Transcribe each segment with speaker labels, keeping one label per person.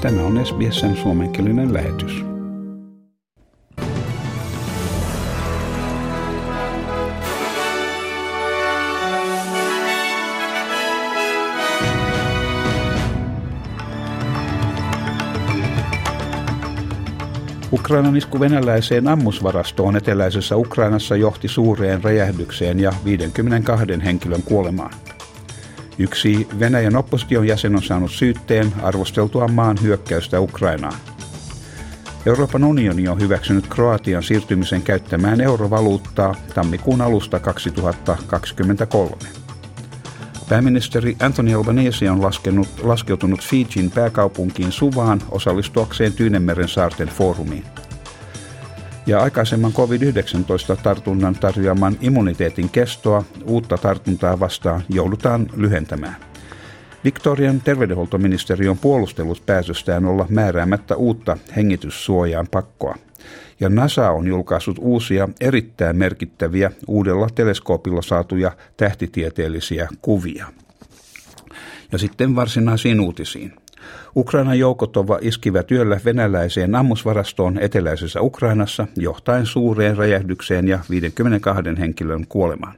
Speaker 1: Tämä on SBSn suomenkielinen lähetys. Ukrainan isku venäläiseen ammusvarastoon eteläisessä Ukrainassa johti suureen räjähdykseen ja 52 henkilön kuolemaan. Yksi Venäjän opposition jäsen on saanut syytteen arvosteltua maan hyökkäystä Ukrainaan. Euroopan unioni on hyväksynyt Kroatian siirtymisen käyttämään eurovaluuttaa tammikuun alusta 2023. Pääministeri Anthony Albanese on laskenut, laskeutunut Fijin pääkaupunkiin Suvaan osallistuakseen Tyynemeren saarten foorumiin. Ja aikaisemman COVID-19-tartunnan tarjoaman immuniteetin kestoa uutta tartuntaa vastaan joudutaan lyhentämään. Victorian terveydenhuoltoministeri on puolustellut päätöstään olla määräämättä uutta hengityssuojaan pakkoa – ja NASA on julkaissut uusia erittäin merkittäviä uudella teleskoopilla saatuja tähtitieteellisiä kuvia. Ja sitten varsinaisiin uutisiin. Ukrainan joukot iskivät yöllä venäläiseen ammusvarastoon eteläisessä Ukrainassa johtaen suureen räjähdykseen ja 52 henkilön kuolemaan.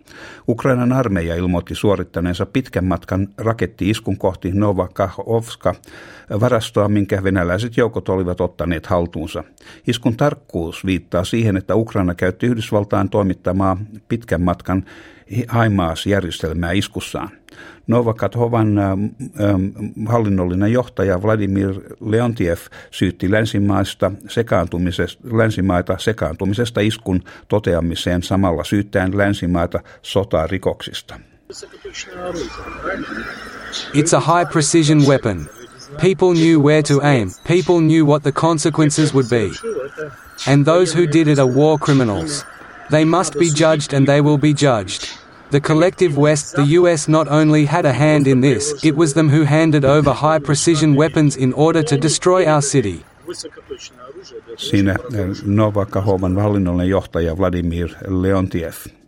Speaker 1: Ukrainan armeija ilmoitti suorittaneensa pitkän matkan rakettiiskun kohti Novakhovska varastoa, minkä venäläiset joukot olivat ottaneet haltuunsa. Iskun tarkkuus viittaa siihen, että Ukraina käytti Yhdysvaltain toimittamaa pitkän matkan HIMARS-järjestelmää iskussaan. Novakathovan äh, hallinnollinen johtaja Vladimir Leontiev syytti länsimaista sekaantumisesta, länsimaita sekaantumisesta iskun toteamiseen samalla syyttäen länsimaita sotarikoksista.
Speaker 2: It's a high precision weapon. People knew where to aim, people knew what the consequences would be. And those who did it are war criminals. They must be judged and they will be judged. The collective West, the US not only had a hand in this, it was them who handed over high precision weapons in order to destroy our city.
Speaker 1: Siinä eh, Novakahovan hallinnollinen johtaja Vladimir Leontiev.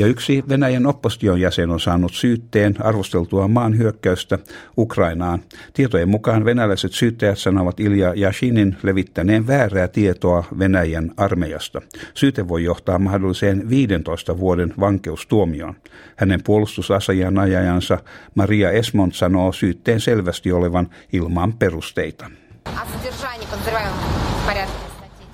Speaker 1: Ja yksi Venäjän opposition jäsen on saanut syytteen arvosteltua maan hyökkäystä Ukrainaan. Tietojen mukaan venäläiset syyttäjät sanovat Ilja Yashinin levittäneen väärää tietoa Venäjän armeijasta. Syyte voi johtaa mahdolliseen 15 vuoden vankeustuomioon. Hänen puolustusasianajajansa Maria Esmont sanoo syytteen selvästi olevan ilman perusteita.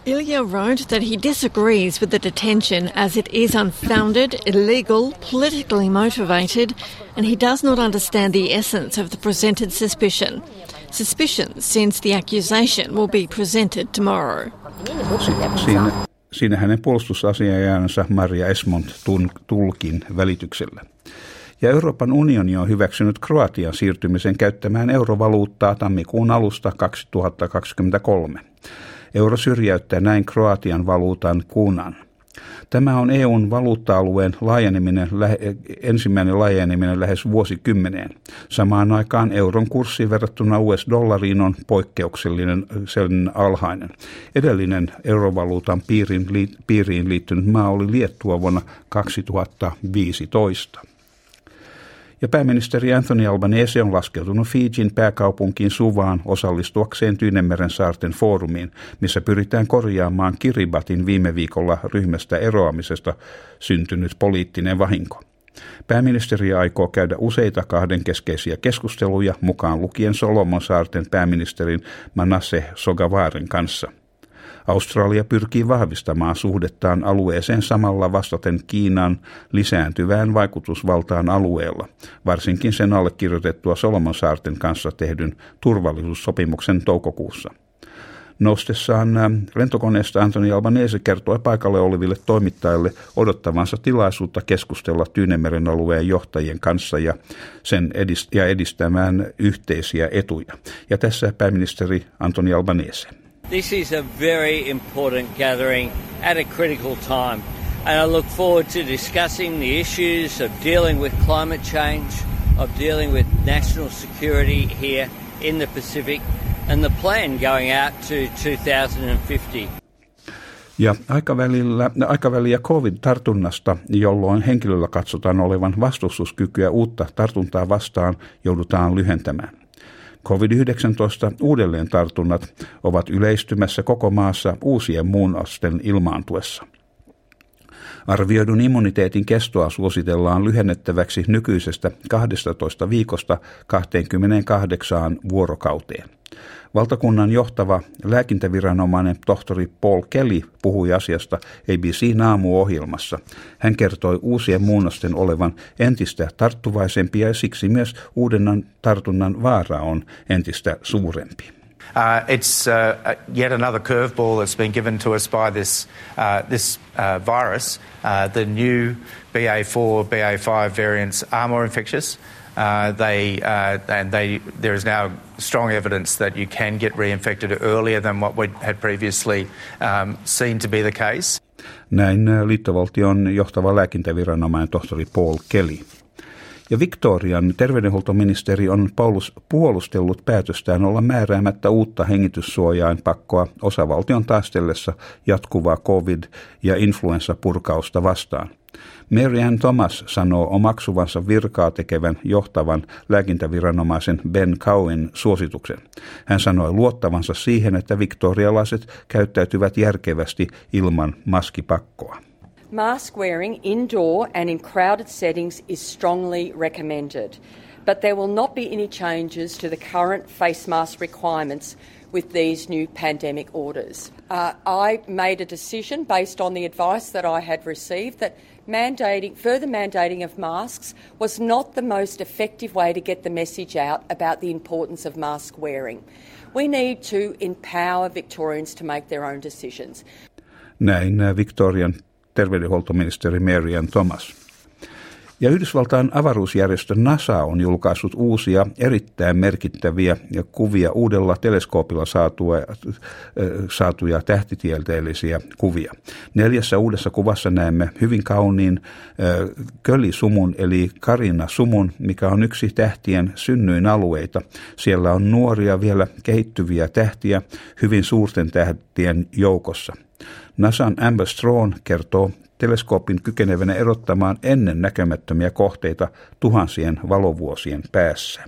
Speaker 3: Ilya wrote that he disagrees with the detention as it is unfounded, illegal, politically motivated, and he does not understand the essence of the presented suspicion. Suspicion since the accusation will be presented tomorrow.
Speaker 1: Siinä, hänen puolustusasiajansa Maria Esmont tulkin välityksellä. Ja Euroopan unioni on hyväksynyt Kroatian siirtymisen käyttämään eurovaluuttaa tammikuun alusta 2023. Euro syrjäyttää näin Kroatian valuutan kunan. Tämä on EUn valuutta-alueen laajeneminen, ensimmäinen laajeneminen lähes vuosikymmeneen. Samaan aikaan euron kurssi verrattuna US-dollariin on poikkeuksellinen sen alhainen. Edellinen eurovaluutan piiriin, piiriin liittynyt maa oli Liettua vuonna 2015 ja pääministeri Anthony Albanese on laskeutunut Fijin pääkaupunkiin Suvaan osallistuakseen Tyynemeren saarten foorumiin, missä pyritään korjaamaan Kiribatin viime viikolla ryhmästä eroamisesta syntynyt poliittinen vahinko. Pääministeri aikoo käydä useita kahdenkeskeisiä keskusteluja mukaan lukien Solomon saarten pääministerin Manasse Sogavaren kanssa – Australia pyrkii vahvistamaan suhdettaan alueeseen samalla vastaten Kiinan lisääntyvään vaikutusvaltaan alueella, varsinkin sen allekirjoitettua Solomonsaarten kanssa tehdyn turvallisuussopimuksen toukokuussa. Nostessaan äh, lentokoneesta Antoni Albanese kertoi paikalle oleville toimittajille odottavansa tilaisuutta keskustella Tyynemeren alueen johtajien kanssa ja, sen edist- ja edistämään yhteisiä etuja. Ja tässä pääministeri Antoni Albanese.
Speaker 4: This is a very important gathering at a critical time, and I look forward to discussing the issues of dealing with climate change, of dealing with national security here in the Pacific, and the plan going out to 2050.
Speaker 1: Ja aikavälillä, aikaväliä COVID-tartunnasta, jolloin henkilöllä katsotaan olevan vastustuskykyä uutta tartuntaa vastaan, joudutaan lyhentämään. COVID-19 uudelleen tartunnat ovat yleistymässä koko maassa uusien muunnosten ilmaantuessa. Arvioidun immuniteetin kestoa suositellaan lyhennettäväksi nykyisestä 12 viikosta 28 vuorokauteen. Valtakunnan johtava lääkintäviranomainen tohtori Paul Kelly puhui asiasta ABC Naamu-ohjelmassa. Hän kertoi uusien muunnosten olevan entistä tarttuvaisempia ja siksi myös uudennan tartunnan vaara on entistä suurempi.
Speaker 5: Uh, it's uh, yet another curveball that's been given to us by this, uh, this uh, virus. Uh, the new BA4, BA5 variants are more infectious. Uh, they, and they, there is now strong evidence that you can get reinfected earlier than what we had previously um, seen to be the case.
Speaker 1: Näin liittovaltion johtava lääkintäviranomainen tohtori Paul Kelly. Ja Victorian terveydenhuoltoministeri on Paulus puolustellut päätöstään olla määräämättä uutta hengityssuojain pakkoa osavaltion taistellessa jatkuvaa covid- ja influenssapurkausta vastaan. Marianne Thomas sanoo omaksuvansa virkaa tekevän johtavan lääkintäviranomaisen Ben Cowen suosituksen. Hän sanoi luottavansa siihen, että viktorialaiset käyttäytyvät järkevästi ilman maskipakkoa.
Speaker 6: Mask wearing indoor and in crowded settings is strongly recommended, but there will not be any changes to the current face mask requirements with these new pandemic orders. Uh, I made a decision based on the advice that I had received that mandating further mandating of masks was not the most effective way to get the message out about the importance of mask wearing. We need to empower Victorians to make their own decisions.
Speaker 1: Näin Victorian terveydenhuoltoministeri Marian Thomas. Ja Yhdysvaltain avaruusjärjestö NASA on julkaissut uusia erittäin merkittäviä kuvia uudella teleskoopilla saatuja, saatuja tähtitieteellisiä kuvia. Neljässä uudessa kuvassa näemme hyvin kauniin Köli-sumun eli Karina-sumun, mikä on yksi tähtien synnyin alueita. Siellä on nuoria vielä kehittyviä tähtiä hyvin suurten tähtien joukossa. NASAn Amber Strawn kertoo teleskoopin kykenevänä erottamaan ennen näkemättömiä kohteita tuhansien valovuosien päässä.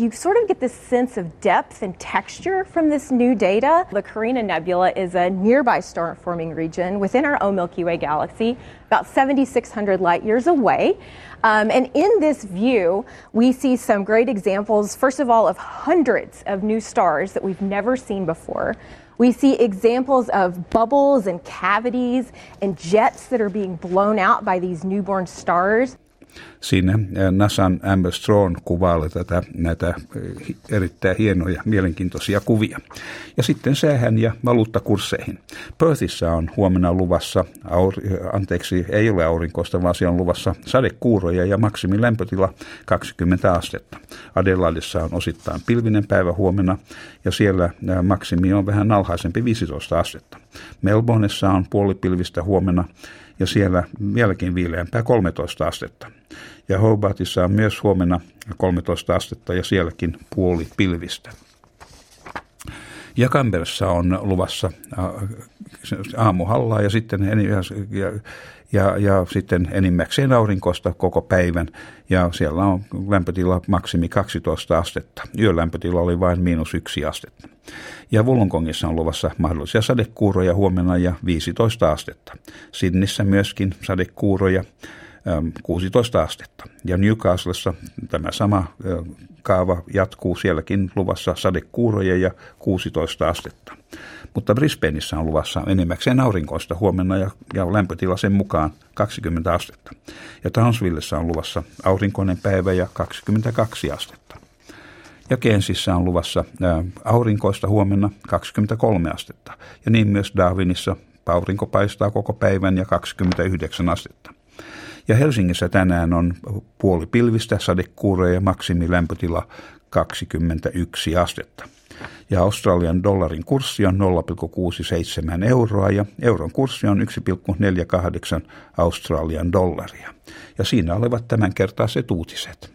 Speaker 7: You sort of get this sense of depth and texture from this new data. The Carina Nebula is a nearby star forming region within our own Milky Way galaxy, about 7,600 light years away. Um, and in this view, we see some great examples, first of all, of hundreds of new stars that we've never seen before. We see examples of bubbles and cavities and jets that are being blown out by these newborn stars.
Speaker 1: Siinä äh, NASAn Amber Strong kuvailee tätä, näitä äh, erittäin hienoja, mielenkiintoisia kuvia. Ja sitten säähän ja valuuttakursseihin. Perthissä on huomenna luvassa, auri, äh, anteeksi, ei ole aurinkoista, vaan siellä on luvassa sadekuuroja ja maksimilämpötila 20 astetta. Adelaidessa on osittain pilvinen päivä huomenna ja siellä maksimi on vähän alhaisempi 15 astetta. Melbourneessa on puolipilvistä huomenna siellä vieläkin viileämpää 13 astetta. Ja Hobartissa on myös huomenna 13 astetta ja sielläkin puoli pilvistä. Ja Canberrassa on luvassa aamuhallaa ja sitten, ja, ja, ja sitten enimmäkseen aurinkosta koko päivän. Ja siellä on lämpötila maksimi 12 astetta. Yölämpötila oli vain miinus yksi astetta. Ja Wollongongissa on luvassa mahdollisia sadekuuroja huomenna ja 15 astetta. Sydnissä myöskin sadekuuroja 16 astetta. Ja Newcastlessa tämä sama kaava jatkuu sielläkin luvassa sadekuuroja ja 16 astetta. Mutta Brisbaneissa on luvassa enimmäkseen aurinkoista huomenna ja, ja lämpötila sen mukaan 20 astetta. Ja Townsvillessä on luvassa aurinkoinen päivä ja 22 astetta. Ja Kensissä on luvassa ää, aurinkoista huomenna 23 astetta. Ja niin myös Darwinissa aurinko paistaa koko päivän ja 29 astetta. Ja Helsingissä tänään on puoli pilvistä, sadekuureja ja maksimilämpötila 21 astetta. Ja Australian dollarin kurssi on 0,67 euroa ja euron kurssi on 1,48 Australian dollaria. Ja siinä olevat tämänkertaiset uutiset.